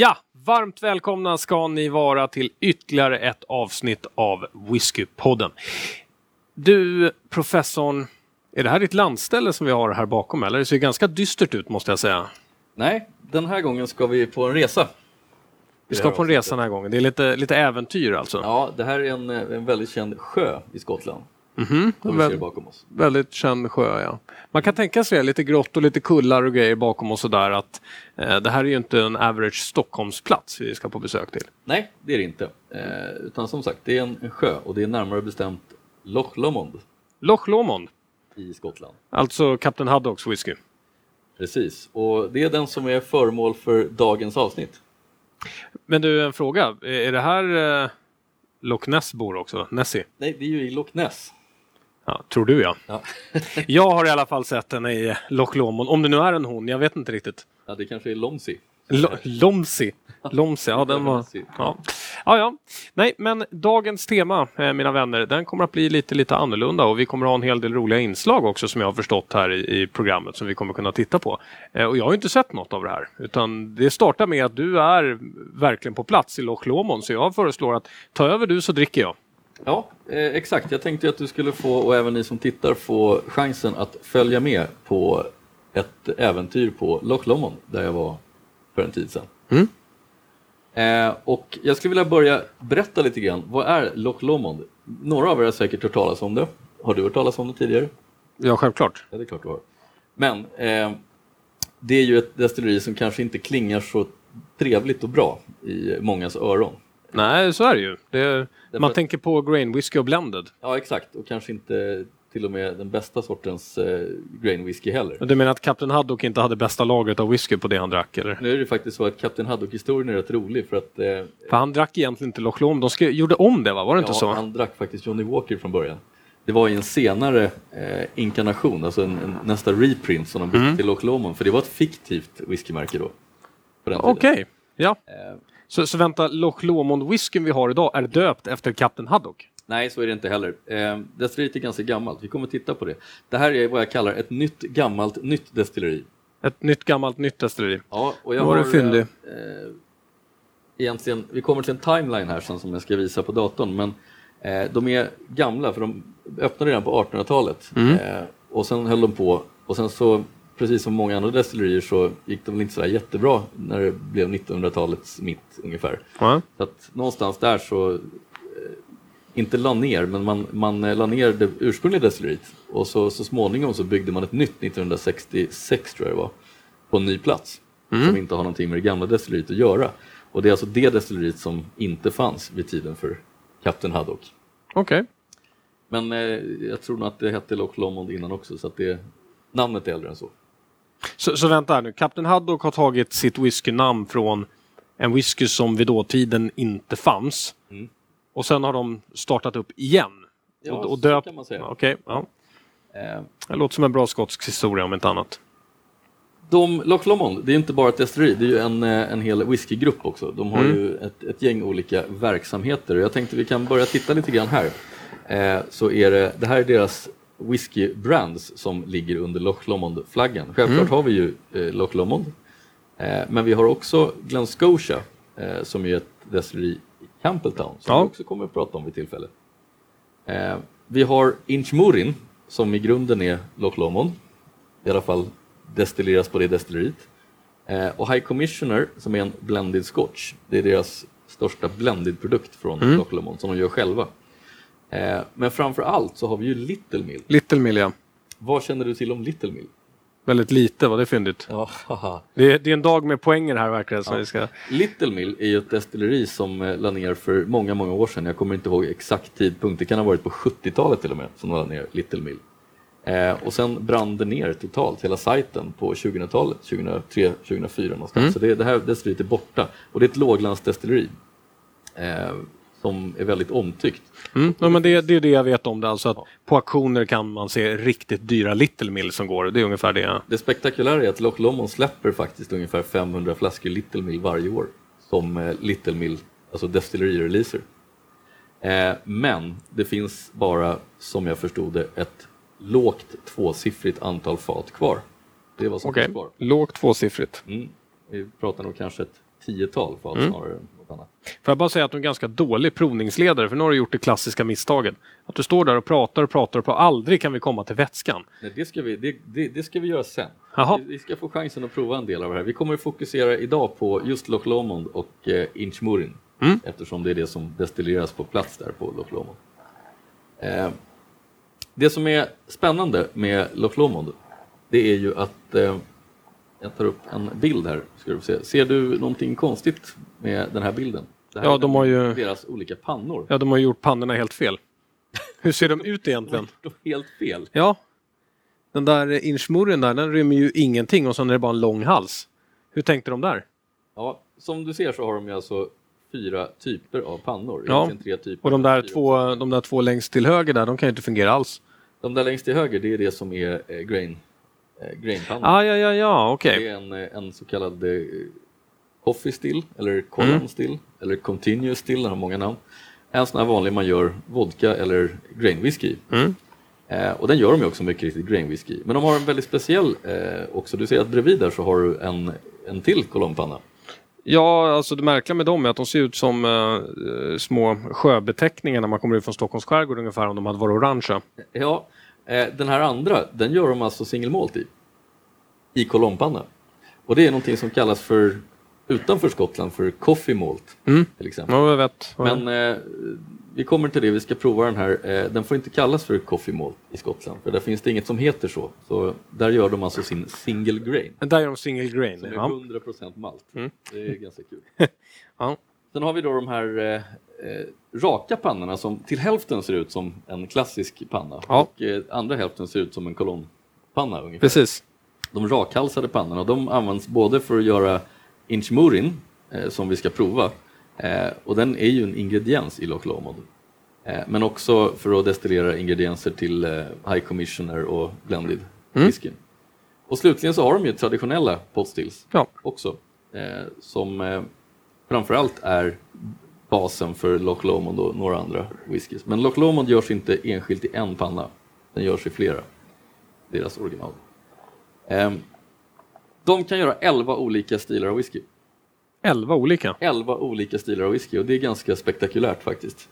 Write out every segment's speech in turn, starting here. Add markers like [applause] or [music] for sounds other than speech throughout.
Ja, varmt välkomna ska ni vara till ytterligare ett avsnitt av Whiskypodden. Du, professorn, är det här ditt landställe som vi har här bakom eller? Det ser ganska dystert ut måste jag säga. Nej, den här gången ska vi på en resa. Vi ska på en resa den här gången. Det är lite, lite äventyr alltså. Ja, det här är en, en väldigt känd sjö i Skottland. Vi ser Väl, bakom oss. väldigt känd sjö, ja. Man kan tänka sig lite grått och lite kullar och grejer bakom oss och där att eh, det här är ju inte en average Stockholmsplats vi ska på besök till. Nej, det är det inte. Eh, utan som sagt, det är en, en sjö och det är närmare bestämt Loch Lomond Loch Lomond, i Skottland. alltså Captain Haddocks whisky. Precis, och det är den som är föremål för dagens avsnitt. Men du, en fråga. Är- det här eh, Loch Ness bor också? Nessie? Nej, det är ju i Loch Ness. Ja, tror du ja. Ja, [laughs] Jag har i alla fall sett henne i Loch Lomond. Om det nu är en hon, jag vet inte riktigt. ja det kanske är Lomsey. Lo- Lomsi. Lomsi, ja den var... Ja. ja, ja. Nej, men dagens tema, eh, mina vänner, den kommer att bli lite, lite annorlunda och vi kommer att ha en hel del roliga inslag också som jag har förstått här i, i programmet som vi kommer kunna titta på. Eh, Och jag har inte sett något av det här, utan det startar med att du är verkligen på plats i Loch Lomond, så jag föreslår att ta över du så dricker jag. Ja, eh, exakt. Jag tänkte att du skulle få, och även ni som tittar, få chansen att följa med på ett äventyr på Loch Lomond, där jag var för en tid sedan. Mm. Eh, och jag skulle vilja börja berätta lite grann. Vad är Loch Lomond? Några av er har säkert hört talas om det. Har du hört talas om det tidigare? Ja, självklart. Ja, det är klart du har. Men eh, det är ju ett destilleri som kanske inte klingar så trevligt och bra i mångas öron. Nej, så är det ju. Det, man att- tänker på grain whisky och blended. Ja, exakt. Och kanske inte till och med den bästa sortens eh, grain whisky heller. Du menar att Captain Haddock inte hade bästa lagret av whisky på det han drack, eller? Nu är det faktiskt så att Kapten Haddock-historien är rätt rolig för att eh, För han drack egentligen inte Loch Lomond. De skrev, gjorde om det, va? Var det inte ja, så? han drack faktiskt Johnny Walker från början. Det var i en senare eh, inkarnation, alltså en, en, nästa reprint som de bytte Mm. till Loch Lomond, för det var ett fiktivt whiskymärke då. Okej, ja. Eh, Så, så vänta, Loch Lomond-whiskyn vi har idag är döpt efter Captain Haddock? Nej, så är det inte heller. Eh, destilleriet är ganska gammalt, vi kommer titta på det. Det här är vad jag kallar ett nytt gammalt nytt destilleri. Ett nytt gammalt nytt destilleri. Ja, och jag var har du fyndig. eh, eh, egentligen, vi kommer till en timeline här sen som jag ska visa på datorn, men eh, de är gamla för de öppnade redan på 1800-talet Mm. eh, och sen höll de på och sen så precis som många andra destillerier så gick det väl inte så där jättebra när det blev 1900-talets mitt ungefär. Ja. Så att någonstans där så inte la ner, men man, man eh, la ner det ursprungliga destilleriet och så, så småningom så byggde man ett nytt 1966 tror jag det var, på en ny plats som inte har någonting med det gamla destilleriet att göra. Och det är alltså det destilleriet som inte fanns vid tiden för Captain Haddock. Okej. Men eh, jag tror nog att det hette Loch Lomond innan också, så att det, namnet är äldre än så. Så, så vänta här nu. Captain Haddock har tagit sitt whiskynamn från en whisky som vid dåtiden inte fanns. Mm. Och sen har de startat upp igen. Ja, och, och så döpt- kan man säga. Okej, ja. Eh, Det låter som en bra skotsk historia om inte annat. De, Loch Lomond, det är inte bara ett destilleri, det är ju en, eh, en hel whiskygrupp också. De har Mm. ju ett, ett gäng olika verksamheter jag tänkte vi kan börja titta lite grann här. Eh, så är det, det här är deras whiskybrands som ligger under Loch Lomond-flaggan. Självklart Mm. har vi ju eh, Loch Lomond, eh, men vi har också Glen Scotia eh, som är ett destilleri Campbelltown som Ja. vi också kommer att prata om vid tillfälle. Eh, vi har Inchmurin som i grunden är Loch Lomond, i alla fall destilleras på det destilleriet. Eh, och High Commissioner som är en blended scotch, det är deras största blended produkt från Mm. Loch Lomond som de gör själva. Eh, men framför allt så har vi ju Little Mill. Little Mill, ja. Vad känner du till om Little Mill? Väldigt lite, vad det är fyndigt. Ja, haha. Det det är en dag med poänger här verkligen. Så Ja. vi ska... Little Mill är ju ett destilleri som eh, la ner för många, många år sedan. Jag kommer inte ihåg exakt tidpunkt. Det kan ha varit på 70-talet till och med som de la ner Little Mill. Eh, och sen brann det ner totalt, hela sajten på 2000-talet, 2003, 2004 någonstans. Mm. Så det, det här destilleriet är borta. Och det är ett låglandsdestilleri. Eh, som är väldigt omtyckt. Mm. Ja, men det, det är det jag vet om det. Alltså att ja. På auktioner kan man se riktigt dyra Little Mill som går. Det är ungefär det. Det spektakulära är att Loch Lomond släpper faktiskt ungefär 500 flaskor Little Mill varje år som eh, Little Mill, alltså destilleri-releaser. Eh, men det finns bara, som jag förstod det, ett lågt tvåsiffrigt antal fat kvar. Det som okay. kvar. Lågt tvåsiffrigt. Mm. Vi pratar nog kanske ett tiotal fat mm. snarare. Får jag bara säga att du är en ganska dålig provningsledare för nu har du gjort det klassiska misstaget. Att du står där och pratar och pratar och pratar. Aldrig kan vi komma till vätskan. Nej, det, ska vi, det, det, det ska vi göra sen. Vi, vi, ska få chansen att prova en del av det här. Vi kommer att fokusera idag på just Loch Lomond och eh, Inchmurin. Mm. Eftersom det är det som destilleras på plats där på Loch Lomond. Eh, det som är spännande med Loch Lomond det är ju att eh, jag tar upp en bild här. Ska du se. Ser du någonting konstigt med den här bilden? Här ja, de har ju... Deras olika pannor. Ja, de har gjort pannorna helt fel. Hur ser de ut egentligen? [laughs] de är helt fel. Ja. Den där inchmurren där, den rymmer ju ingenting och så är det bara en lång hals. Hur tänkte de där? Ja, som du ser så har de ju alltså fyra typer av pannor. Ja, tre typer och de där, två, de där två längst till höger där, de kan ju inte fungera alls. De där längst till höger, det är det som är eh, grain eh, grainpanna. Ah, ja, ja, ja. Okay. Det är en, eh, en så kallad eh, coffee still, eller column mm. still, eller continuous still, den har många namn. En sån här vanlig man gör vodka eller grain whisky mm. eh, Och den gör de ju också mycket riktigt, grain whisky. Men de har en väldigt speciell eh, också. Du ser att bredvid där så har du en, en till kolonnpanna. Ja, alltså det märkliga med dem är att de ser ut som eh, små sjöbeteckningar när man kommer ut från Stockholms skärgård ungefär om de hade varit orangea. Ja, den här andra, den gör de alltså singelmalt i. I kolonnpanna. Och det är någonting som kallas för, utanför Skottland, för coffee malt. Mm. Till exempel. Ja, jag vet. Men eh, vi kommer till det, vi ska prova den här. Eh, den får inte kallas för coffee malt i Skottland, för där finns det inget som heter så. Så där gör de alltså sin single grain. Där gör de single grain? Som är 100% malt. Mm. Det är ganska kul. [laughs] ja. Sen har vi då de här eh, raka pannorna som till hälften ser ut som en klassisk panna ja. och eh, andra hälften ser ut som en kolonnpanna ungefär. Precis. De rakhalsade pannorna de används både för att göra inchmurin eh, som vi ska prova eh, och den är ju en ingrediens i Loch Lomond. Eh, men också för att destillera ingredienser till eh, High Commissioner och blended mm. whisky. Och slutligen så har de ju traditionella potstills ja. också som framförallt är basen för Loch Lomond och några andra whiskys. Men Loch Lomond görs inte enskilt i en panna, den görs i flera, deras original. Ehm, de kan göra 11 olika stilar av whisky. 11 olika? 11 olika stilar av whisky och det är ganska spektakulärt faktiskt.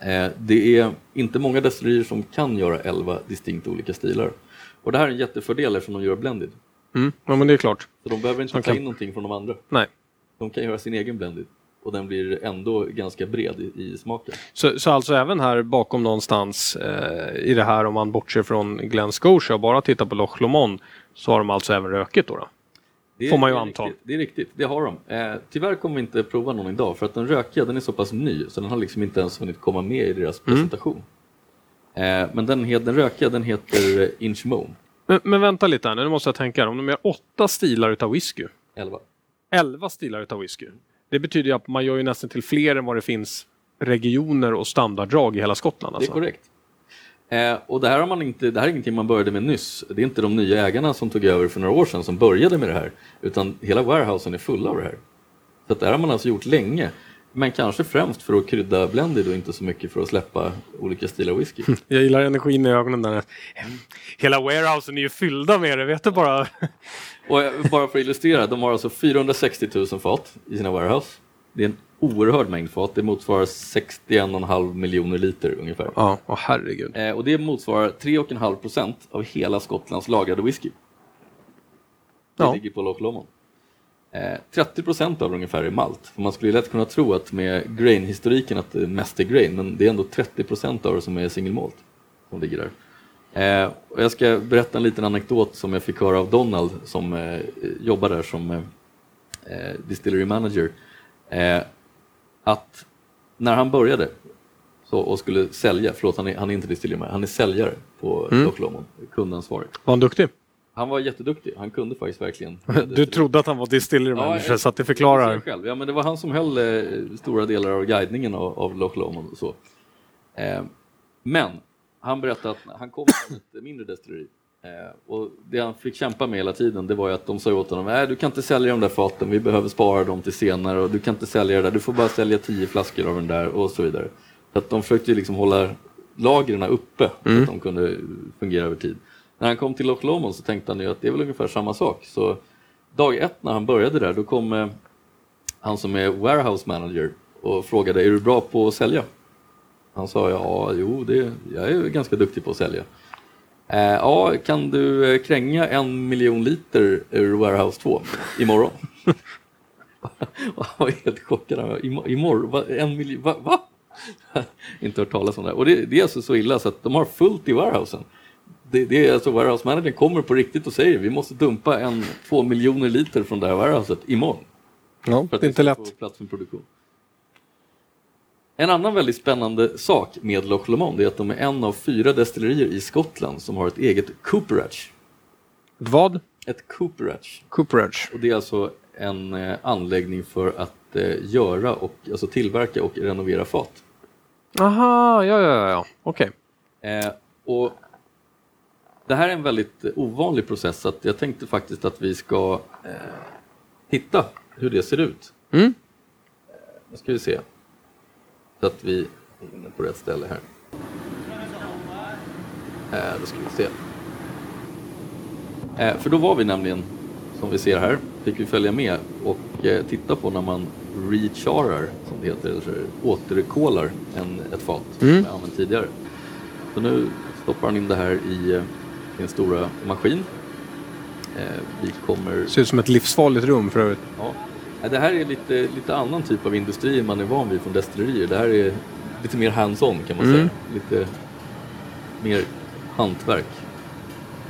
Ehm, det är inte många destillerier som kan göra 11 distinkt olika stilar. Och det här är en jättefördel eftersom de gör blended. Mm, ja men det är klart. Så de behöver inte de ta kan... in någonting från de andra. Nej. De kan göra sin egen blended och den blir ändå ganska bred i, i smaken. Så, så alltså även här bakom någonstans eh, i det här om man bortser från Glen Scotia och bara tittar på Loch Lomond så har de alltså även röket då? då? Det Får man ju anta. Riktigt, det är riktigt, det har de. Eh, tyvärr kommer vi inte prova någon idag för att den rökiga den är så pass ny så den har liksom inte ens hunnit komma med i deras mm. presentation. Eh, men den, den rökiga den heter Inchmoon. Men, men, vänta lite här nu, nu måste jag tänka. Om de gör åtta stilar utav whisky? Elva. Elva stilar utav whisky? Det betyder att man gör ju nästan till fler än vad det finns regioner och standarddrag i hela Skottland. Alltså. Det är korrekt. Eh, och det här, har man inte, det här är ingenting man började med nyss. Det är inte de nya ägarna som tog över för några år sedan som började med det här. Utan hela warehousen är full av det här. Så det här har man alltså gjort länge. Men kanske främst för att krydda blended och inte så mycket för att släppa olika stilar whisky. [laughs] Jag gillar energin i ögonen där. Hela warehousen är ju fyllda med det, vet du bara. Och bara för att illustrera, de har alltså 460 000 fat i sina warehouse. Det är en oerhörd mängd fat, det motsvarar 61,5 miljoner liter ungefär. Ja, åh herregud. Eh, och det motsvarar 3,5 procent av hela Skottlands lagrade whisky. Det ja. ligger på Loch Lomond. Eh, 30 procent av det ungefär är malt. För man skulle lätt kunna tro att med grain-historiken att det mest är grain, men det är ändå 30 procent av det som är single malt som ligger där. Eh, och jag ska berätta en liten anekdot som jag fick höra av Donald som eh, jobbar där som eh, eh distillery manager. Eh, att när han började så, och skulle sälja, förlåt han är, han är inte distillery han är säljare på mm. Dock Lomond, kundansvarig. Var han duktig? Han var jätteduktig, han kunde faktiskt verkligen. [laughs] Du trodde att han var distillery manager, så att det förklarar. Själv. Ja, men det var han som höll eh, stora delar av guidningen av, av Loch Lomond och så. Eh, men han berättade att han kom från ett mindre destilleri Eh, och det han fick kämpa med hela tiden det var ju att de sa åt honom Nej, du kan inte sälja de där faten, vi behöver spara dem till senare och du kan inte sälja det där, du får bara sälja tio flaskor av den där och så vidare. Så att de försökte liksom hålla lagren uppe mm. så att de kunde fungera över tid. När han kom till Loch Lomond så tänkte han ju att det är väl ungefär samma sak. Så dag ett när han började där då kom eh, han som är warehouse manager och frågade är du bra på att sälja? Han sa ja, jo, det, jag är ganska duktig på att sälja. Eh, ja, kan du eh, kränga en miljon liter ur Warehouse 2 imorgon? [laughs] Han var helt chockad. Imorgon? Va? En miljon? Va? va? [laughs] Inte hört talas om det. Och det, det, är alltså så illa så att de har fullt i warehousen. Det, det är alltså warehouse managern kommer på riktigt och säger vi måste dumpa en två miljoner liter från det här warehouset imorgon. Ja, det är inte lätt. Plats för produktion. En annan väldigt spännande sak med Loch Lomond är att de är en av fyra destillerier i Skottland som har ett eget cooperage. Vad? Ett cooperage. Cooperage. Och det är alltså en eh, anläggning för att eh, göra och alltså tillverka och renovera fat. Aha, ja, ja, ja, okej. Okay. Eh, och det här är en väldigt ovanlig process, så att jag tänkte faktiskt att vi ska eh, titta hur det ser ut. Mm. Eh, nu ska vi se. Så att vi är inne på rätt ställe här. Eh, då ska vi se. Eh, för då var vi nämligen, som vi ser här, fick vi följa med och eh, titta på när man recharar, som det heter, eller återkolar en, ett fat mm. som jag använt tidigare. Så nu stoppar han in det här i eh, sin stora maskin. Eh, vi kommer... Det ser ut som ett livsfarligt rum för övrigt. Ja, det här är lite, lite annan typ av industri man är van vid från destillerier. Det här är lite mer hands-on kan man mm. säga. Lite mer hantverk,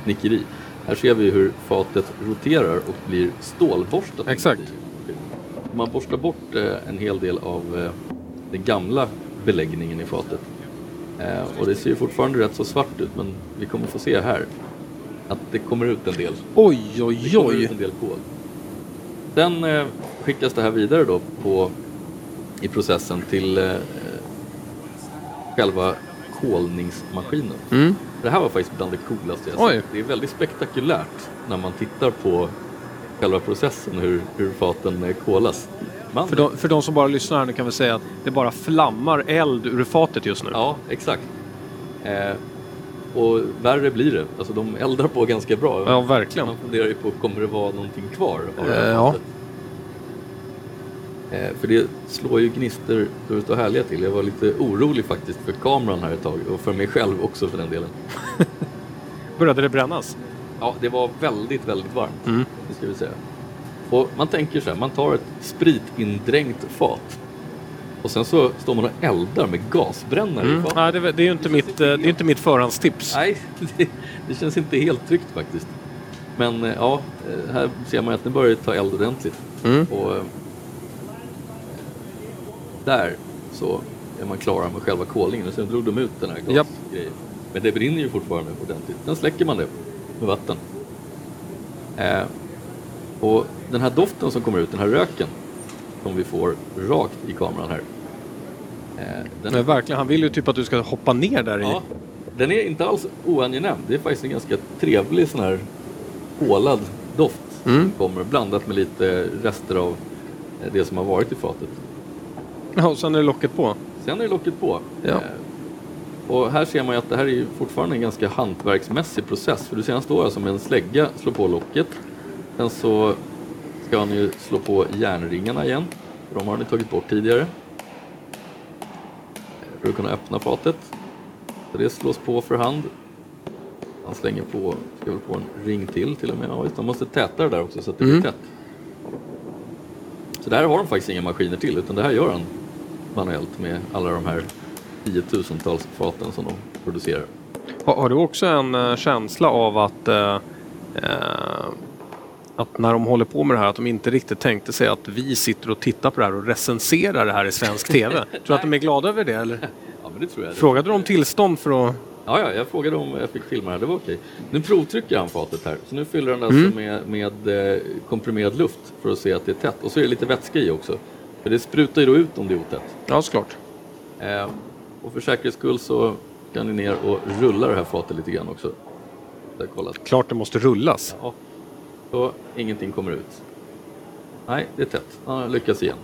nickeri. Här ser vi hur fatet roterar och blir stålborstat. Exakt. Man borstar bort eh, en hel del av eh, den gamla beläggningen i fatet. Eh, och det ser fortfarande rätt så svart ut men vi kommer få se här att det kommer ut en del. Oj, oj, oj! Det kommer ut en del kol. Sen eh, skickas det här vidare då på, i processen till eh, själva kolningsmaskinen. Mm. Det här var faktiskt bland det coolaste jag sett. Det är väldigt spektakulärt när man tittar på själva processen, hur, hur faten eh, kolas. Man... För, de, för de som bara lyssnar här nu kan vi säga att det bara flammar eld ur fatet just nu. Ja, exakt. Eh, och värre blir det. Alltså de eldar på ganska bra. Ja, verkligen. Man funderar ju på, kommer det vara någonting kvar av det eh, ja. Eh, för det slår ju gnister då det står härliga till. Jag var lite orolig faktiskt för kameran här ett tag och för mig själv också för den delen. [laughs] Började det brännas? Ja, det var väldigt, väldigt varmt. Mm. Det ska vi säga. Och man tänker så här, man tar ett spritindränkt fat och sen så står man och eldar med gasbrännare mm. Nej, det, det, är ju inte mitt, det är inte mitt förhandstips. Nej, [laughs] det, det, känns inte helt tryggt faktiskt. Men eh, ja, eh, här ser man att det börjar ta eld ordentligt. Mm. Och, eh, där så är man klara med själva kolningen och sen drog de ut den här gasgrejen. Yep. Men det brinner ju fortfarande ordentligt. Sen släcker man det med vatten. Eh, och den här doften som kommer ut, den här röken, som vi får rakt i kameran här. Eh, den är... verkligen, han vill ju typ att du ska hoppa ner där ja, i. Den är inte alls oangenäm. Det är faktiskt en ganska trevlig sån här kolad doft mm. som kommer blandat med lite rester av eh, det som har varit i fatet. Ja, och sen är locket på. Sen är locket på. Ja. Eh, och här ser man ju att det här är fortfarande en ganska hantverksmässig process. För du ser han står alltså med en slägga, slår på locket. Sen så ska han ju slå på järnringarna igen. De har ju tagit bort tidigare. För att kunna öppna fatet. Så det slås på för hand. Han slänger på, ska väl på en ring till till och med. Ja, han måste täta det där också så att det blir mm. tätt. Så där har de faktiskt inga maskiner till utan det här gör han manuellt med alla de här tiotusentals faten som de producerar. Har, har du också en uh, känsla av att uh, uh, att när de håller på med det här att de inte riktigt tänkte sig att vi sitter och tittar på det här och recenserar det här i svensk [laughs] TV. tror du att de är glada över det eller? Ja, men det tror jag. Frågade de om tillstånd för att Ja, ja, jag frågade om jag fick filma det det var okej. Nu provtrycker han fatet här, så nu fyller han alltså med, med eh, komprimerad luft för att se att det är tätt. Och så är det lite vätska i också. För det sprutar ju då ut om det är otätt. Ja, såklart. Eh, och för säkerhets skull så kan ni ner och rulla det här fatet lite grann också. Där. Klart det måste rullas. Ja. Så ingenting kommer ut. Nej, det är tätt. Han har lyckats igen.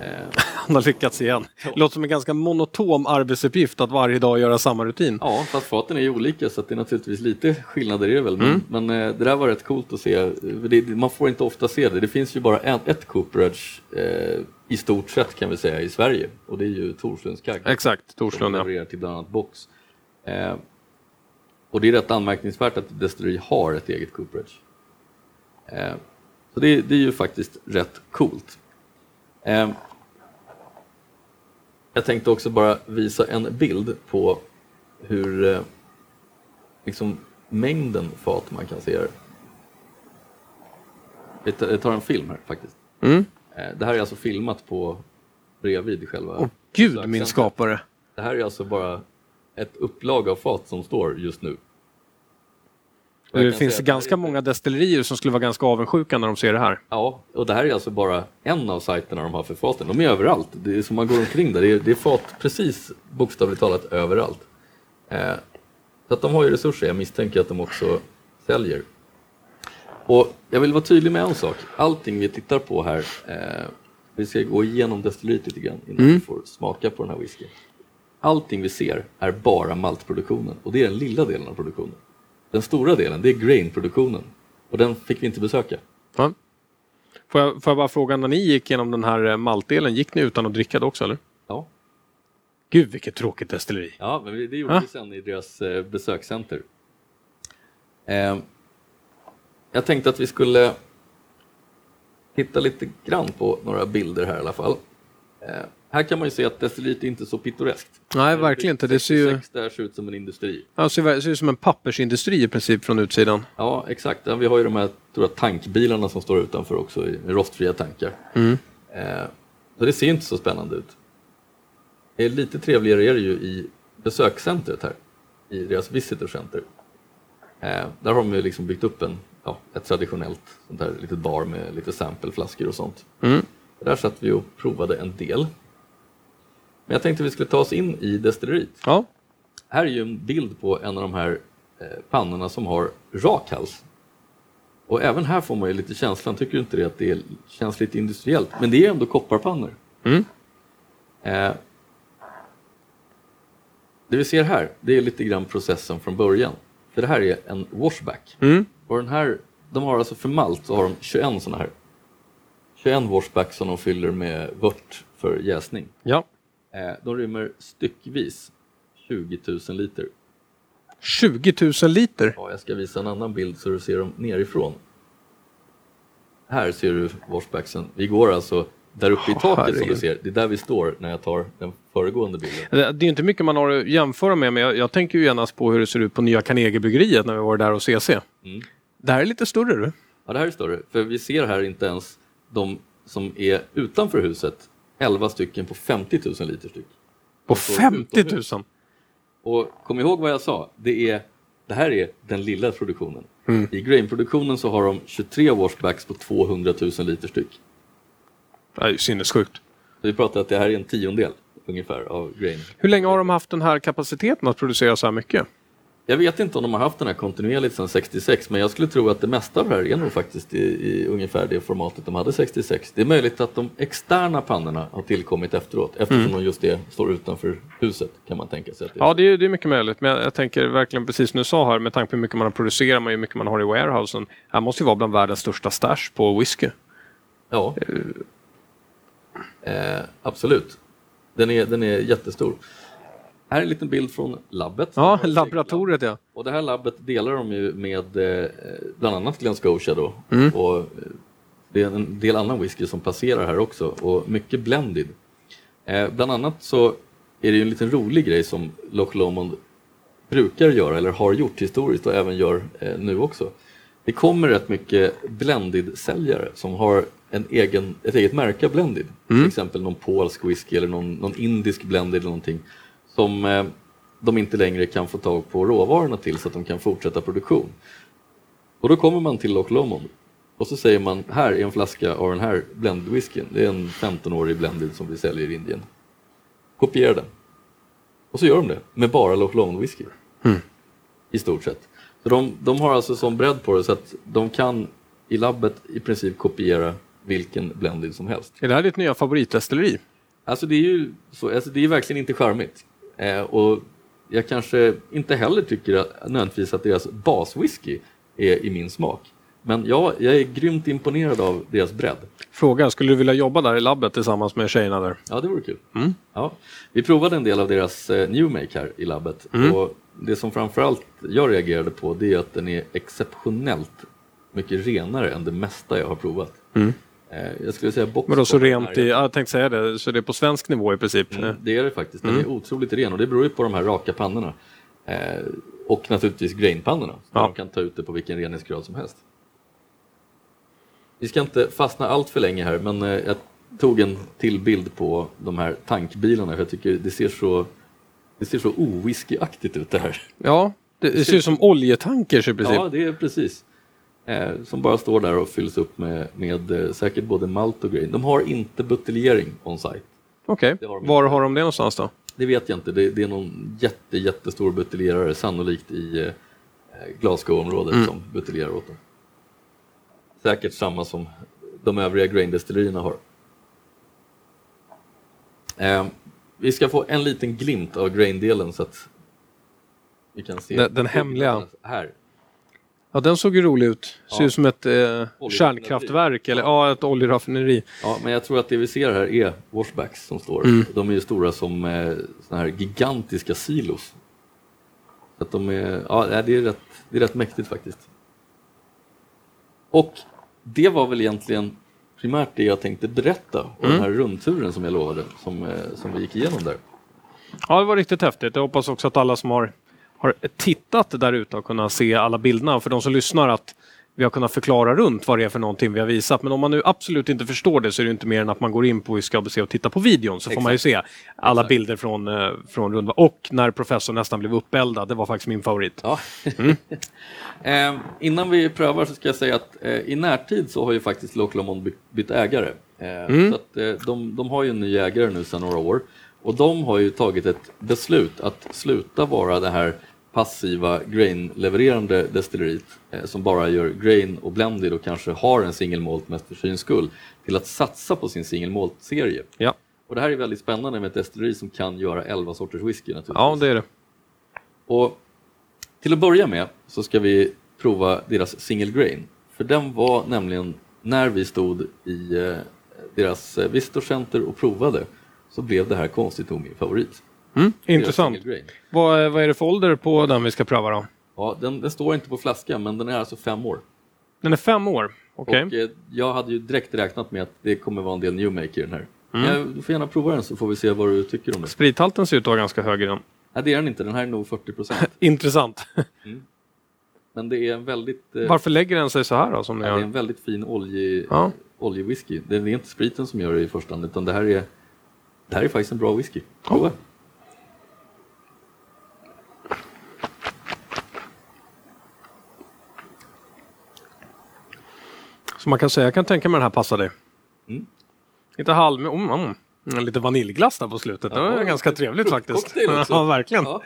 Eh, [laughs] Han har lyckats igen. Det låter som en ganska monotom arbetsuppgift att varje dag göra samma rutin. ja, fast faten är ju olika så det är naturligtvis lite skillnader i det väl. Men, Mm. men eh, det där var rätt coolt att se. Det, man får inte ofta se det. Det finns ju bara en, ett Cooperage eh, i stort sett kan vi säga i Sverige. Och det är ju Torslunds kagg. Exakt, som Torslund ja. levererar till bland annat Box. Eh, och det är rätt anmärkningsvärt att destilleri har ett eget Cooperage. Eh, så det, det är ju faktiskt rätt coolt. Eh, jag tänkte också bara visa en bild på hur eh, liksom mängden fat man kan se här. Jag tar- en film här faktiskt. Mm. Det här är alltså filmat på bredvid själva Åh gud min skapare. Det här är alltså bara ett upplag av fat som står just nu. Det finns ganska många destillerier som skulle vara ganska avundsjuka när de ser det här. Ja, och det här är alltså bara en av sajterna de har för faten. De är överallt. Det är som man går omkring där. Det är, det är fat precis bokstavligt talat överallt. Eh, så att de har ju resurser. Jag misstänker att de också säljer. Och jag vill vara tydlig med en sak. Allting vi tittar på här, eh, vi ska gå igenom destilleriet lite grann innan vi får smaka på den här whiskyn. Allting vi ser är bara maltproduktionen och det är den lilla delen av produktionen. Den stora delen, det är grainproduktionen och den fick vi inte besöka. Ja. Får, jag, får jag bara fråga, när ni gick igenom den här eh, maltdelen, gick ni utan att dricka det också eller? Ja, Gud vilket tråkigt destilleri. Ja, men vi- det gjorde Ah. vi sen i deras eh, besökscenter. Eh, jag tänkte att vi skulle titta lite grann på några bilder här i alla fall. Eh, här kan man ju se att destilleriet är inte så pittoreskt. Nej, verkligen inte. Det ser ju 66 där ser ut som en industri. ja, det ser, ut som en pappersindustri i princip från utsidan. Ja, exakt. Ja, vi har ju de här stora tankbilarna som står utanför också, rostfria tankar. Mm. Eh, så det ser inte så spännande ut. Det är lite trevligare är det ju i besökscentret här, i deras visitor center. Eh, där har de ju liksom byggt upp en, ja, ett traditionellt sånt här litet bar med lite sampleflaskor och sånt. Mm. Där satt vi och provade en del. Men jag tänkte vi skulle ta oss in i destilleriet. Ja, Här är ju en bild på en av de här eh, pannorna som har rak hals. Och även här får man ju lite känslan, tycker du inte det, att det känns lite industriellt? Men det är ändå kopparpannor. Mm. Eh, det vi ser här, det är lite grann processen från början. För det här är en washback. Mm. Och den här, de har alltså för malt så har de 21 sådana här. 21 washbacks som de fyller med vört för jäsning. ja. Eh, de rymmer styckvis 20 000 liter. 20 000 liter. Ja, jag ska visa en annan bild så du ser dem nerifrån. Här ser du washbacksen. Vi går alltså där uppe i taket som du ser. Det är där vi står när jag tar den föregående bilden. Det det är inte mycket man har att jämföra med, men jag, jag tänker ju genast på hur det ser ut på nya Carnegiebryggeriet när vi var där och CC. Mm. Det här är lite större du. Ja, det här är större. För vi ser här inte ens de som är utanför huset. 11 stycken på 50 000 liter styck. På De står 50 000. utomhus. Och kom ihåg vad jag sa. Det, är, det här är den lilla produktionen. Mm. I grainproduktionen så har de 23 washbacks på 200 000 liter styck. Det är ju sinnessjukt. Vi pratar att det här är en tiondel ungefär av grain. Hur länge har de haft den här kapaciteten att producera så här mycket? Jag vet inte om de har haft den här kontinuerligt sedan 66 men jag skulle tro att det mesta av det här är nog faktiskt i, i ungefär det formatet de hade 66. Det är möjligt att de externa pannorna har tillkommit efteråt eftersom de just det står utanför huset kan man tänka sig. Det Ja, det är, det är mycket möjligt. Men jag, jag tänker verkligen precis som du sa här, med tanke på hur mycket man har producerat och hur mycket man har i warehousen. Här måste ju vara bland världens största stash på whisky. Ja. Eh, absolut. Den är, den är jättestor. Här är en liten bild från labbet. Ja, laboratoriet ja. Och det här labbet delar de ju med eh, bland annat Glen Scotia då. Mm. Och eh, det är en del annan whisky som passerar här också och mycket blended. Eh, bland annat så är det ju en liten rolig grej som Loch Lomond brukar göra eller har gjort historiskt och även gör eh, nu också. Det kommer rätt mycket blended-säljare som har en egen, ett eget märke blended. Till exempel någon polsk whisky eller någon, någon indisk blended eller någonting. Som eh, de inte längre kan få tag på råvarorna till så att de kan fortsätta produktion. Och då kommer man till Loch Lomond och så säger man här är en flaska av den här blended whiskyn. Det är en 15-årig blended som vi säljer i Indien. Kopiera den. Och så gör de det med bara Loch Lomond whisky. Mm. I stort sett. Så de, de har alltså sån bredd på det så att de kan i labbet i princip kopiera vilken blended som helst. Är det här ditt nya favoritdestilleri? Alltså det är ju så, alltså det är verkligen inte charmigt. Eh, och jag kanske inte heller tycker att, nödvändigtvis att deras baswhisky är i min smak. Men ja, jag är grymt imponerad av deras bredd. Fråga, skulle du vilja jobba där i labbet tillsammans med tjejerna där? Ja, det vore kul. Mm. Ja. Vi provade en del av deras eh, New Make här i labbet Mm. och det som framförallt jag reagerade på det är att den är exceptionellt mycket renare än det mesta jag har provat. Mm. Eh, jag skulle säga Men då så rent i, ja, jag tänkte säga det, så det är på svensk nivå i princip? Mm, det är det faktiskt. Den Mm. är otroligt ren och det beror ju på de här raka pannorna. Eh, och naturligtvis grainpannorna. Så Ja. De kan ta ut det på vilken reningsgrad som helst. Vi ska inte fastna allt för länge här men eh, jag tog en till bild på de här tankbilarna för jag tycker det ser så det ser så owhiskyaktigt ut det här. Ja, det, det ser ut som oljetankers i princip. Ja, det är precis. Eh, som bara står där och fylls upp med, med eh, säkert både malt och grain. De har inte buteljering on site. Okej, de var har de det någonstans då? Det vet jag inte. Det, det är någon jätte, jättestor buteljerare, sannolikt i eh, Glasgow-området Mm. som buteljerar åt dem. Säkert samma som de övriga graindestillerierna har. Eh, vi ska få en liten glimt av graindelen så att vi kan se. Den- den hemliga. Här. Ja, den såg ju rolig ut. Ser Ja. ut som ett eh, kärnkraftverk eller ja, ett oljeraffineri. Ja, men jag tror att det vi ser här är washbacks som står. Mm. De är ju stora som eh, såna här gigantiska silos. Att de är, ja, det, är rätt, det är rätt mäktigt faktiskt. Och det var väl egentligen primärt det jag tänkte berätta om Mm. den här rundturen som jag lovade, som, eh, som vi gick igenom där. Ja, det var riktigt häftigt. Jag hoppas också att alla som har, har tittat där ute har kunnat se alla bilderna. För de som lyssnar att vi har kunnat förklara runt vad det är för någonting vi har visat. Men om man nu absolut inte förstår det så är det inte mer än att man går in på Whisky ABC och tittar på videon så får man ju se alla Exakt. bilder från, eh, från runda. Och när professorn nästan blev uppeldad, det var faktiskt min favorit. Ja. [laughs] eh, innan vi prövar så ska jag säga att eh, i närtid så har ju faktiskt Lomond bytt, bytt ägare. Eh, så att, eh, de, de har ju en ny ägare nu sedan några år och de har ju tagit ett beslut att sluta vara det här passiva grain-levererande destilleriet eh, som bara gör grain och blended och kanske har en single malt mest för skull till att satsa på sin single malt-serie. Ja, Och det här är väldigt spännande med ett destilleri som kan göra 11 sorters whisky naturligtvis. ja det är det. Och till att börja med så ska vi prova deras single grain. För den var nämligen, när vi stod i eh, deras eh, visitor center och provade, så blev det här konstigt nog min favorit. Mm, intressant. single grain. Vad, vad är det för ålder på den vi ska pröva då? Ja, den, den står inte på flaskan, men den är alltså fem år. Den är fem år. Okej. Och eh, jag hade ju direkt räknat med att det kommer vara en del new make i den här. Mm. Ja, du får gärna prova den så får vi se vad du tycker om den. Sprithalten ser ut att vara ganska hög i den. Nej, det är den inte. Den här är nog 40 procent. [laughs] Intressant. [laughs] Men det är en väldigt... eh, Varför lägger den sig så här då? Som Ja, det är en väldigt fin olje, Ja. oljewhisky. Det är inte spriten som gör det i första hand, utan det här är, det här är faktiskt en bra whisky. Prova. Så man kan säga, jag kan tänka mig den här passar dig. Mm. Lite halv... Mm, mm. Mm, Lite vaniljglass där på slutet. Det var Ja, ganska trevligt faktiskt. [laughs] Ja, verkligen. Ja.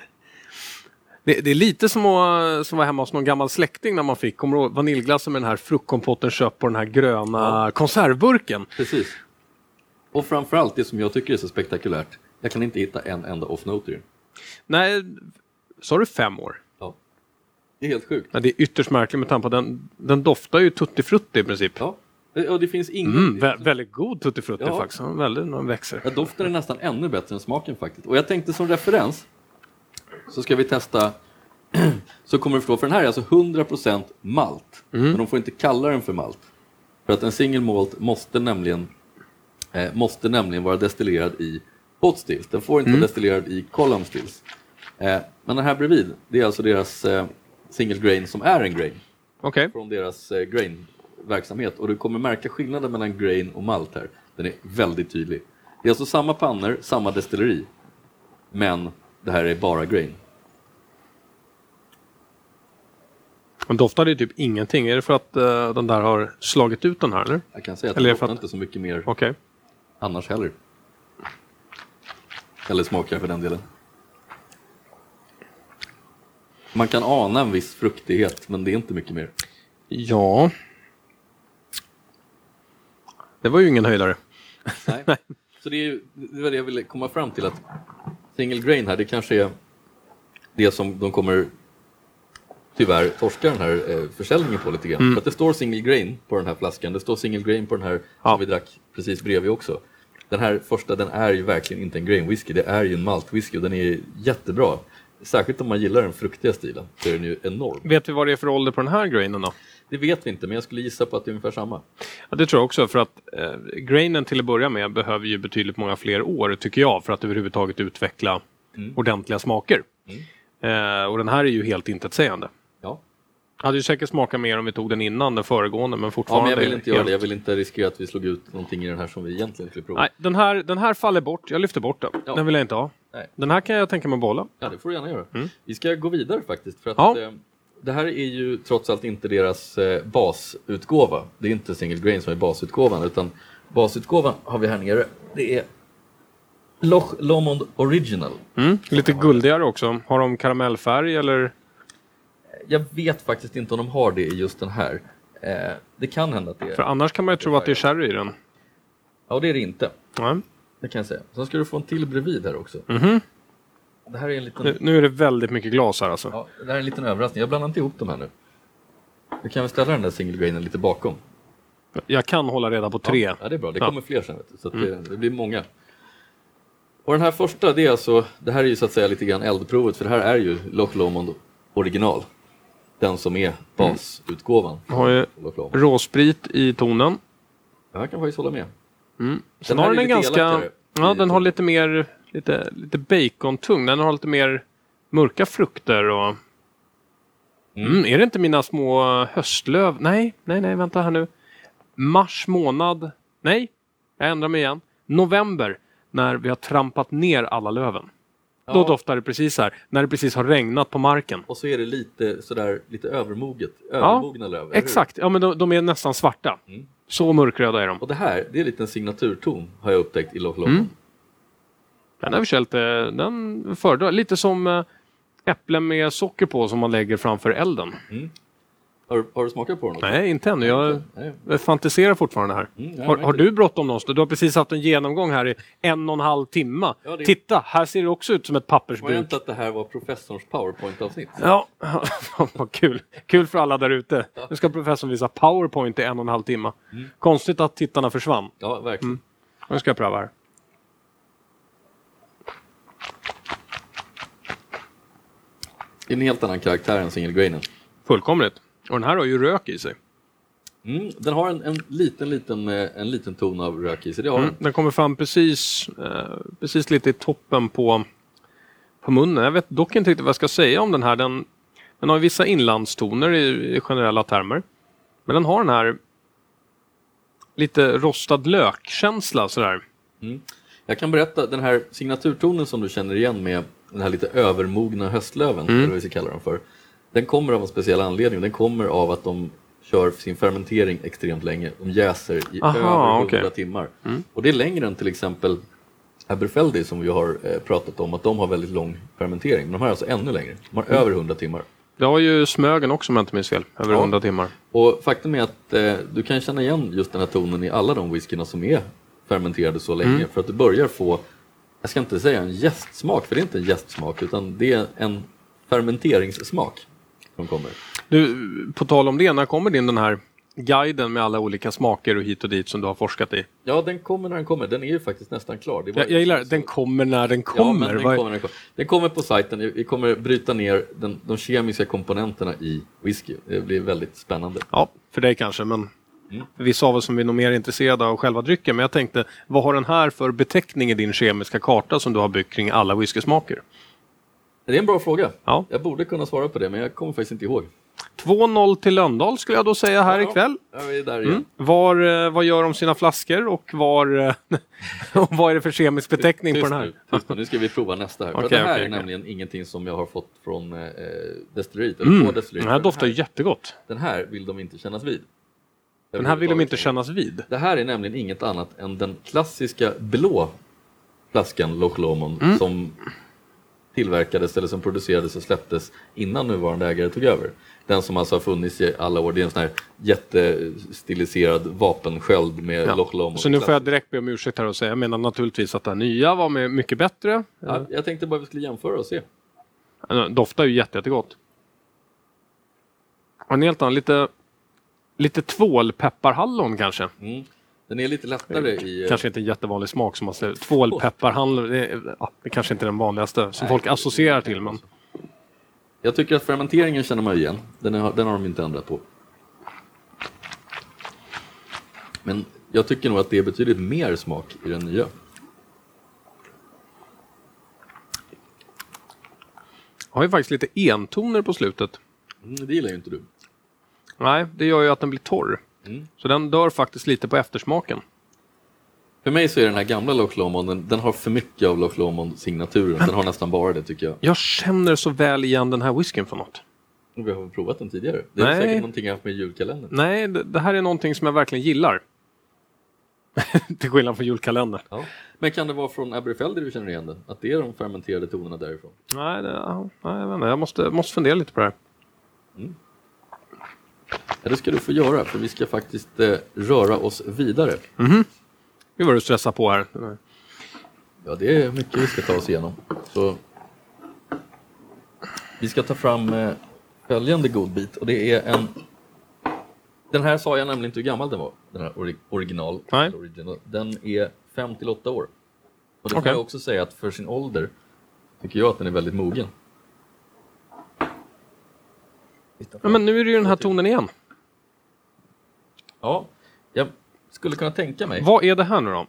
Det, det är lite som att som var hemma hos någon gammal släkting när man fick kommer vaniljglassen med den här fruktkompotten köpt på den här gröna konservburken. Precis. Och framförallt det som jag tycker är så spektakulärt, jag kan inte hitta en enda off-note i den. Nej, sa du fem år? Det är helt sjukt. Ja, det är ytterst märkligt med att den, den doftar ju tutti frutti i princip. Ja. Och det finns ingen... Mm, vä väldigt god tutti frutti Ja. faktiskt. Väldigt, den växer. Ja, doften är nästan ännu bättre än smaken faktiskt. Och jag tänkte som referens så ska vi testa [clears throat] så kommer du förstå, för den här är alltså 100% malt. Men de får inte kalla den för malt. För att en single malt måste nämligen, eh, måste nämligen vara destillerad i pot stills. Den får inte vara destillerad i column stills. Eh, men den här bredvid, det är alltså deras eh, single grain som är en grain. Okay. Från deras eh, grain-verksamhet. Och du kommer märka skillnaden mellan grain och malt här. Den är väldigt tydlig. Det är alltså samma pannor, samma destilleri. Men det här är bara grain. Men doftar det typ ingenting? Är det för att uh, den där har slagit ut den här eller? Jag kan säga att eller den doftar att... inte så mycket mer okay. annars heller. Eller smakar för den delen. Man kan ana en viss fruktighet, men det är inte mycket mer. Ja. Det var ju ingen höjdare. Nej. Så det, är, det var det jag ville komma fram till att single grain här, det kanske är det som de kommer tyvärr torska den här eh, försäljningen på lite grann. Mm. För att det står single grain på den här flaskan, det står single grain på den här ja. som vi drack precis bredvid också. Den här första, den är ju verkligen inte en grain whisky, det är ju en malt whisky och den är jättebra. Särskilt om man gillar den fruktiga stilen så är den ju enorm. Vet vi vad det är för ålder på den här grainen då? Det vet vi inte, men jag skulle gissa på att det är ungefär samma. Ja, det tror jag också, för att eh, grainen till att börja med behöver ju betydligt många fler år, tycker jag, för att överhuvudtaget utveckla mm. ordentliga smaker. Mm. Eh, och den här är ju helt intetsägande. Ja. Hade ju säkert smakat mer om vi tog den innan den föregående, men fortfarande... Ja, men jag vill inte helt... göra det. Jag vill inte riskera att vi slog ut någonting i den här som vi egentligen skulle prova. Nej, den här, den här faller bort. Jag lyfter bort den. Ja. Den vill jag inte ha. Nej. Den här kan jag tänka mig behålla. Ja, det får du gärna göra. Mm. Vi ska gå vidare faktiskt. För att, ja. eh, det här är ju trots allt inte deras eh, basutgåva. Det är inte Single Grain som är basutgåvan, utan basutgåvan har vi här nere. Det är Loch Lomond Original. Mm. Lite guldigare också. Har de karamellfärg eller? Jag vet faktiskt inte om de har det i just den här. Eh, det kan hända att det är. För annars kan man ju tro att det är sherry i den. Ja, det är det inte. Mm. Det kan jag säga. Sen ska du få en till bredvid här också. Mm -hmm. Det här är en liten... nu, nu, är det väldigt mycket glas här alltså. Ja, det här är en liten överraskning. Jag blandar inte ihop de här nu. Du kan väl ställa den där single grainen lite bakom. Jag kan hålla reda på tre. Ja, det är bra. Det kommer fler sen. Så mm. det, det, blir många. Och den här första, det är alltså, det här är ju så att säga lite grann eldprovet för det här är ju Loch Lomond original. Den som är basutgåvan. Mm. Har ju råsprit i tonen. Jag kan faktiskt hålla med. Mm. Sen den har den en ganska, ja den har lite mer lite, lite bacontung. Den har lite mer mörka frukter och... Mm. Mm, är det inte mina små höstlöv? Nej, nej, nej, vänta här nu. Mars månad. Nej, jag ändrar mig igen. November, när vi har trampat ner alla löven. Ja. Då doftar det precis här, när det precis har regnat på marken. Och så är det lite sådär, lite övermoget, övermogna ja, löv. Exakt, ja men de, de, är nästan svarta. Mm. Så mörkröda är de. Och det här, det är en signaturton har jag upptäckt i Loch. Mm. Den har vi känt, den föredrar lite som eh, äpplen med socker på som man lägger framför elden. Mm. Har, har, du smakat på den? Också? Nej, inte ännu. Jag Nej. fantiserar fortfarande här. Mm, har, har, du bråttom någonstans? Du har precis haft en genomgång här i en och en halv timme. Ja, det... Titta, här ser det också ut som ett pappersbruk. Var inte att det här var professorns powerpoint-avsnitt? Ja, [laughs] vad kul. Kul för alla där ute. Ja. Nu ska professorn visa powerpoint i en och en halv timme. Mm. Konstigt att tittarna försvann. Ja, verkligen. Mm. Nu ska jag pröva här. Det är en helt annan karaktär än single grainen. Fullkomligt. Och den här har ju rök i sig. Mm, den har en, en, liten, liten, eh, en liten ton av rök i sig. Det har mm, den. den kommer fram precis, eh, precis lite i toppen på, på munnen. Jag vet dock inte riktigt vad jag ska säga om den här. Den, den har vissa inlandstoner i, i generella termer. Men den har den här lite rostad lökkänsla sådär. Mm. Jag kan berätta, den här signaturtonen som du känner igen med den här lite övermogna höstlöven, mm. eller vad vi ska kalla dem för. Den kommer av en speciell anledning. Den kommer av att de kör sin fermentering extremt länge. De jäser i Aha, över 100 okay. timmar. Mm. Och det är längre än till exempel Aberfeldy som vi har eh, pratat om, att de har väldigt lång fermentering. Men de har alltså ännu längre. De har mm. över 100 timmar. Det har ju Smögen också om jag inte minns fel, över ja. 100 timmar. Och faktum är att eh, du kan känna igen just den här tonen i alla de whiskyna som är fermenterade så länge. Mm. För att du börjar få jag ska inte säga en gästsmak, för det är inte en gästsmak, utan det är en fermenteringssmak som kommer. Du, på tal om det, när kommer din den här guiden med alla olika smaker och hit och dit som du har forskat i? Ja, den kommer när den kommer. Den är ju faktiskt nästan klar. jag, jag gillar den kommer när den kommer. Ja, den, kommer när den, kommer. den kommer på sajten. Vi kommer bryta ner den, de kemiska komponenterna i whisky. Det blir väldigt spännande. Ja, för dig kanske, men Mm. Vissa av oss som är nog mer intresserade av själva drycken. Men jag tänkte, vad har den här för beteckning i din kemiska karta som du har byggt kring alla whiskysmaker? Det är en bra fråga. Ja. Jag borde kunna svara på det, men jag kommer faktiskt inte ihåg. 2-0 till Löndal skulle jag då säga här Ja, ikväll. Mm. Var, eh, vad gör de sina flaskor och var, eh, [laughs] vad är det för kemisk beteckning på Tyst den nu, här? tyst nu. nu ska vi prova nästa här. Okej, det här okej, är okej. nämligen ingenting som jag har fått från eh, destilleriet. eller Mm. på destilleriet. Den här doftar den, ju jättegott. den här vill de inte kännas vid. Den här vill de inte kännas vid. Det här är nämligen inget annat än den klassiska blå flaskan Loch Lomond Mm. som tillverkades eller som producerades och släpptes innan nuvarande ägare tog över. Den som alltså har funnits i alla år. Det är en sån här jättestiliserad vapensköld med Ja. Loch Lomond. Så nu får jag direkt be om ursäkt här och säga, jag menar naturligtvis att här nya var mycket bättre. Ja, jag tänkte bara vi skulle jämföra och se. Den doftar ju jätte, jättegott. En helt annan, lite, lite tvålpepparhallon kanske. Mm. Den är lite lättare i... eh, Kanske inte en jättevanlig smak som man säger. Tvålpepparhallon, det, är- ja, det kanske inte är den vanligaste som Nej, folk associerar till. Men Jag tycker att fermenteringen känner man igen. Den, är, den har de inte ändrat på. Men jag tycker nog att det är betydligt mer smak i den nya. har ju faktiskt lite entoner på slutet. Mm, det gillar ju inte du. Nej, det gör ju att den blir torr. Mm. Så den dör faktiskt lite på eftersmaken. För mig så är den här gamla Loch Lomond, den, den har för mycket av Loch Lomond-signaturen. Den har nästan bara det tycker jag. Jag känner så väl igen den här whiskyn från något. Vi har väl provat den tidigare. Det är Nej. säkert någonting jag haft med i julkalendern. Nej, det, det här är någonting som jag verkligen gillar. [laughs] Till skillnad från julkalendern. Ja. Men kan det vara från Aberfelder du känner igen det? Att det är de fermenterade tonerna därifrån? Nej, det, ja, jag vet inte. Jag måste, måste fundera lite på det här. Ja, det ska du få göra, för vi ska faktiskt eh, röra oss vidare. Gud vad du stressar på här. Ja, det är mycket vi ska ta oss igenom. Så vi ska ta fram eh, följande godbit och det är en... Den här sa jag nämligen inte hur gammal den var, den här ori- original. Nej. original. Den är 5 till 8 år. Och det kan Okej. jag också säga att för sin ålder tycker jag att den är väldigt mogen. Ja, men nu är det ju den här tonen igen. Ja, jag skulle kunna tänka mig. Vad är det här nu då?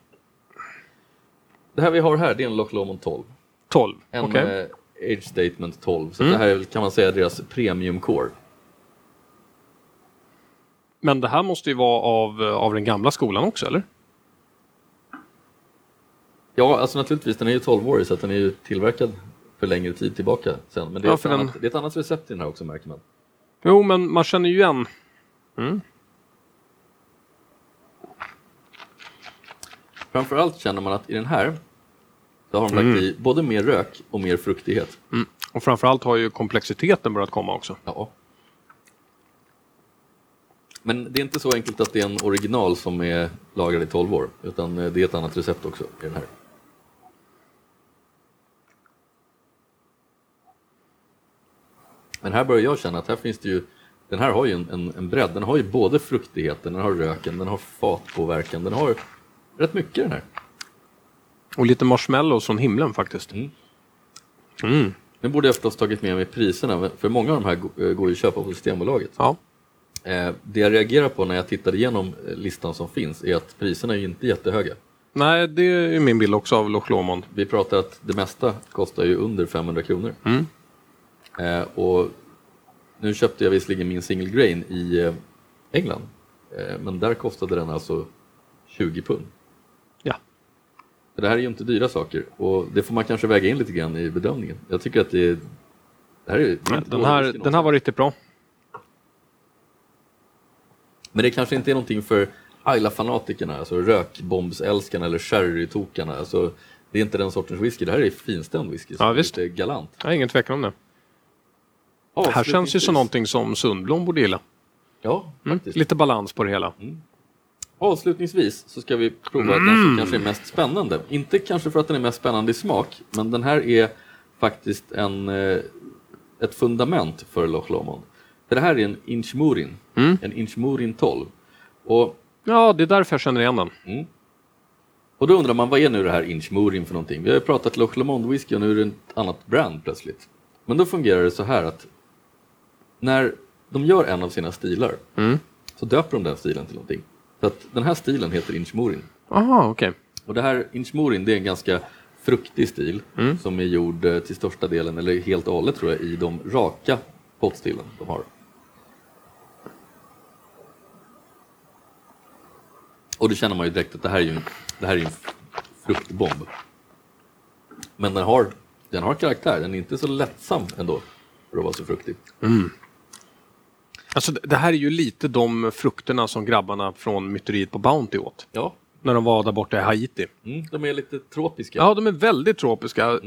Det här vi har här, det är en Loch Lomond 12. 12? En Okej. eh, Age Statement 12. Så Mm. det här är väl, kan man säga deras premium core. Men det här måste ju vara av, av den gamla skolan också, eller? Ja, alltså naturligtvis, den är ju 12-årig så att den är ju tillverkad för längre tid tillbaka sen. Men det är, Ja, ett, för den- annat, det är ett annat recept i den här också märker man. Jo, men man känner ju igen. Mm. Framförallt känner man att i den här så har de lagt i både mer rök och mer fruktighet. Mm. Och framförallt har ju komplexiteten börjat komma också. Ja. Men det är inte så enkelt att det är en original som är lagrad i 12 år, utan eh, det är ett annat recept också i den här. Men här börjar jag känna att här finns det ju, den här har ju en, en, en bredd. Den har ju både fruktigheten, den har röken, den har fatpåverkan, den har rätt mycket den här. Och lite marshmallows från himlen faktiskt. Mm. Mm. Nu borde jag förstås tagit med mig priserna, för många av de här gå- går ju att köpa på Systembolaget. Ja. Eh, det jag reagerar på när jag tittade igenom eh, listan som finns är att priserna är ju inte jättehöga. Nej, det är ju min bild också av Loch Lomond. Vi pratar att det mesta kostar ju under 500 kronor. Mm. Eh, och nu köpte jag visserligen min single grain i eh, England, eh, men där kostade den alltså 20 pund. Ja. Det här är ju inte dyra saker och det får man kanske väga in lite grann i bedömningen. Jag tycker att det, är- det här är, är Den här, den här var riktigt bra. Men det kanske inte är någonting för Ayla-fanatikerna, alltså rökbombsälskarna eller sherrytokarna. Alltså, det är inte den sortens whisky, det här är finstämd whisky. Ja, är visst. Lite galant. Har ingen tvekan om det. Det här känns ju som någonting som Sundblom borde gilla. Ja, Mm. faktiskt. Lite balans på det hela. Avslutningsvis så ska vi prova den Mm. som kanske är mest spännande. Inte kanske för att den är mest spännande i smak, men den här är faktiskt en, eh, ett fundament för Loch Lomond. För det här är en Inchmurin, Mm. en Inchmurin 12. Och Ja, det är därför jag känner igen den. Och då undrar man, vad är nu det här Inchmurin för någonting? Vi har ju pratat Loch Lomond whisky och nu är det ett annat brand plötsligt. Men då fungerar det så här att när de gör en av sina stilar mm. så döper de den stilen till någonting. Så att den här stilen heter Inchmurin. Aha, okay. Och det här Inchmurin det är en ganska fruktig stil mm. som är gjord eh, till största delen, eller helt och hållet tror jag, i de raka pottstilen de har. Och det känner man ju direkt att det här är ju en, det här är en fruktbomb. Men den har, den har karaktär, den är inte så lättsam ändå för att vara så fruktig. Mm. Alltså det här är ju lite de frukterna som grabbarna från myteriet på Bounty åt. Ja, När de var där borta i Haiti. mm, de är lite tropiska. Ja, de är väldigt tropiska.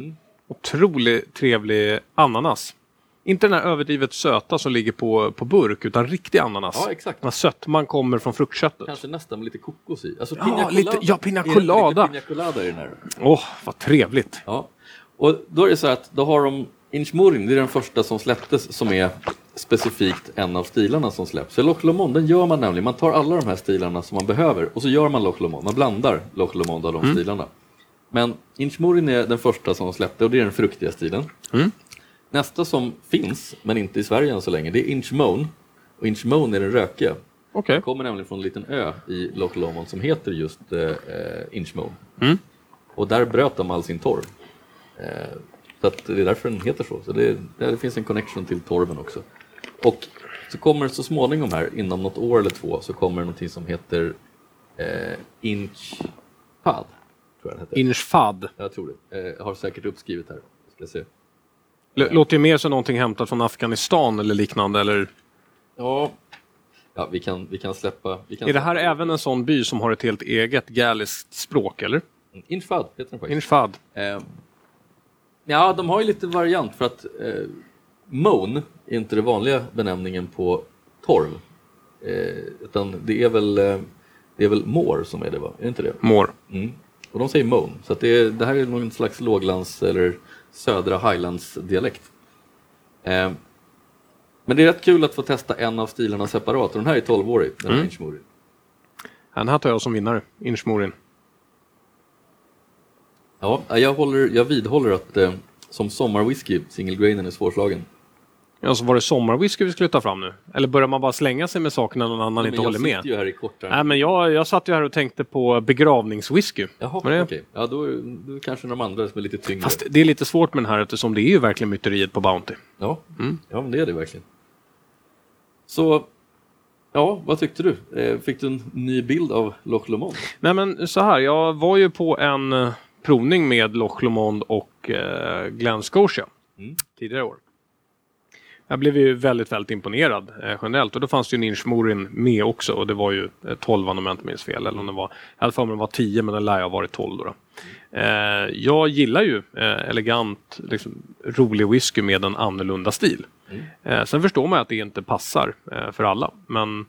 Otroligt trevlig ananas. Inte den här överdrivet söta som ligger på, på burk, utan riktig ananas. Ja, exakt. När sötman kommer från fruktköttet. Kanske nästan med lite kokos i. Alltså Ja, lite- ja, pina colada. Lite pina colada i den här. Åh, vad trevligt. Ja. Och då är det så att då har de Inchmurin, det är den första som släpptes som är specifikt en av stilarna som släpps. Så Loch Lomond, den gör man nämligen. Man tar alla de här stilarna som man behöver och så gör man Loch Lomond. Man blandar Loch Lomond av de stilarna. Men Inchmurin är den första som de släppte och det är den fruktiga stilen. Mm. Nästa som finns, men inte i Sverige än så länge, det är Inchmoan. Och Inchmoan är den rökiga. Okej. Den kommer nämligen från en liten ö i Loch Lomond som heter just eh, Inchmoan. Mm. Och där bröt de all sin torv. Eh, så det är därför den heter så. Så det, det finns en connection till torven också. Och så kommer så småningom här, inom något år eller två, så kommer det någonting som heter eh, Inchpad. Tror jag den heter. Inchfad. jag tror det. Eh, jag har säkert uppskrivet här. Ska se. L- Låter ju mer som någonting hämtat från Afghanistan eller liknande. Eller Ja, ja vi, kan, vi kan släppa... Vi kan är det här släppa- även en sån by som har ett helt eget galiskt språk, eller? Inchfad heter den faktiskt. Inchfad. Eh, ja, de har ju lite variant för att eh, Moan är inte den vanliga benämningen på torv. Eh, utan det är väl, eh, det är väl mår som är det va? Är det inte det? Mår. Mm. Och de säger Moan. Så det, är, det här är någon slags låglands eller södra highlands dialekt. Eh, men det är rätt kul att få testa en av stilarna separat. Och den här är 12-årig, den här Mm. Den här tar jag som vinnare. Inchmorin. Ja, jag, håller, jag vidhåller att eh, som sommarwhisky, single grainen är svårslagen. Ja, så var det sommarwhisky vi skulle ta fram nu? Eller börjar man bara slänga sig med saker när någon annan inte jag håller med? sitter ju här i kortare. Nej, men jag, jag satt ju här och tänkte på begravningswhisky. Jaha, det- okej. Ja, då då kanske de andra som är lite tyngre. Fast det är lite svårt med den här eftersom det är ju verkligen myteriet på Bounty. Ja. Mm. ja, men det är det verkligen. Så, ja, vad tyckte du? Eh, Fick du en ny bild av Loch Lomond? Nej men så här, jag var ju på en eh, provning med Loch Lomond och eh, Glen Scotia Mm. tidigare år. Jag blev ju väldigt, väldigt imponerad eh, generellt och då fanns det ju en Inchmorin med också och det var ju eh, 12 om jag inte minns fel. Eller om det var, jag hade för mig det var 10 men den lär ju ha varit 12 då. då. Eh, jag gillar ju eh, elegant, liksom, rolig whisky med en annorlunda stil. Eh, sen förstår man att det inte passar eh, för alla men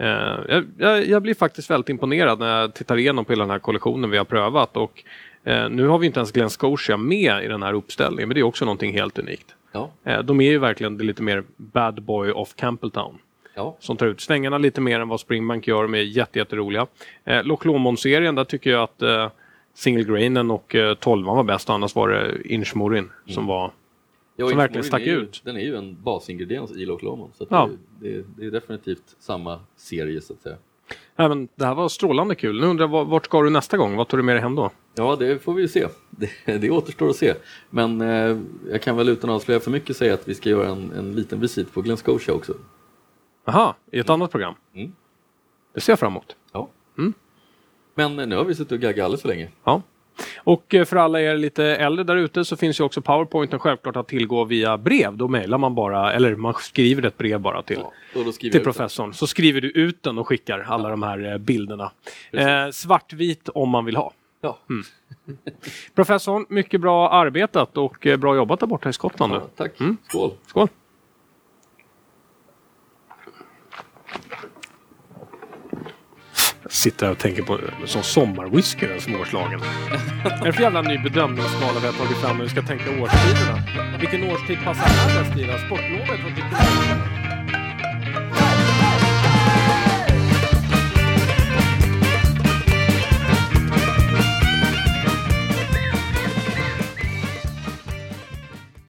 Eh, jag, jag, jag blir faktiskt väldigt imponerad när jag tittar igenom på hela den här kollektionen vi har prövat. Och, eh, nu har vi inte ens Glen Scotia med i den här uppställningen, men det är också någonting helt unikt. Ja, Eh, de är ju verkligen det lite mer bad boy of Campbelltown. ja. Som tar ut svängarna lite mer än vad Springbank gör. De är jätte, jätteroliga. Eh, Loch Lomond-serien, där tycker jag att eh, Single Grainen och eh, 12 var bäst. Annars var det Inchmorin som var... ja Som verkligen stack är ju, ut. Den är ju en basingrediens i Loch Lomond. Så Ja. det, det, det är definitivt samma serie så att säga. Ja, men det här var strålande kul. Nu undrar jag, vart- ska du nästa gång? Vad tar du med dig hem då? Ja, det får vi ju se. Det, det återstår att se. Men eh, jag kan väl utan att avslöja för mycket säga att vi ska göra en, en liten visit på Glen Scotia också. Aha, i ett annat program. Mm. Det ser jag fram emot. Ja. Mm. Men eh, nu har vi suttit och gaggat alldeles för länge. Ja. Och eh, för alla er lite äldre där ute så finns ju också Powerpointen självklart att tillgå via brev. Då mejlar man bara, eller man skriver ett brev bara till, Ja, till professorn. Så skriver du ut den och skickar alla de här eh, bilderna. Eh, svartvit om man vill ha. Ja. Mm. [laughs] Professorn, mycket bra arbetat och eh, bra jobbat där borta i Skottland. Ja, tack. Mm. Skål. Skål! Sitter här och tänker på som sommarwhisky den småslagen. Vad är det för jävla ny bedömningsskala vi har tagit fram när vi ska tänka årstiderna? Vilken årstid passar här bäst i? Sportlovet? Vad tycker du?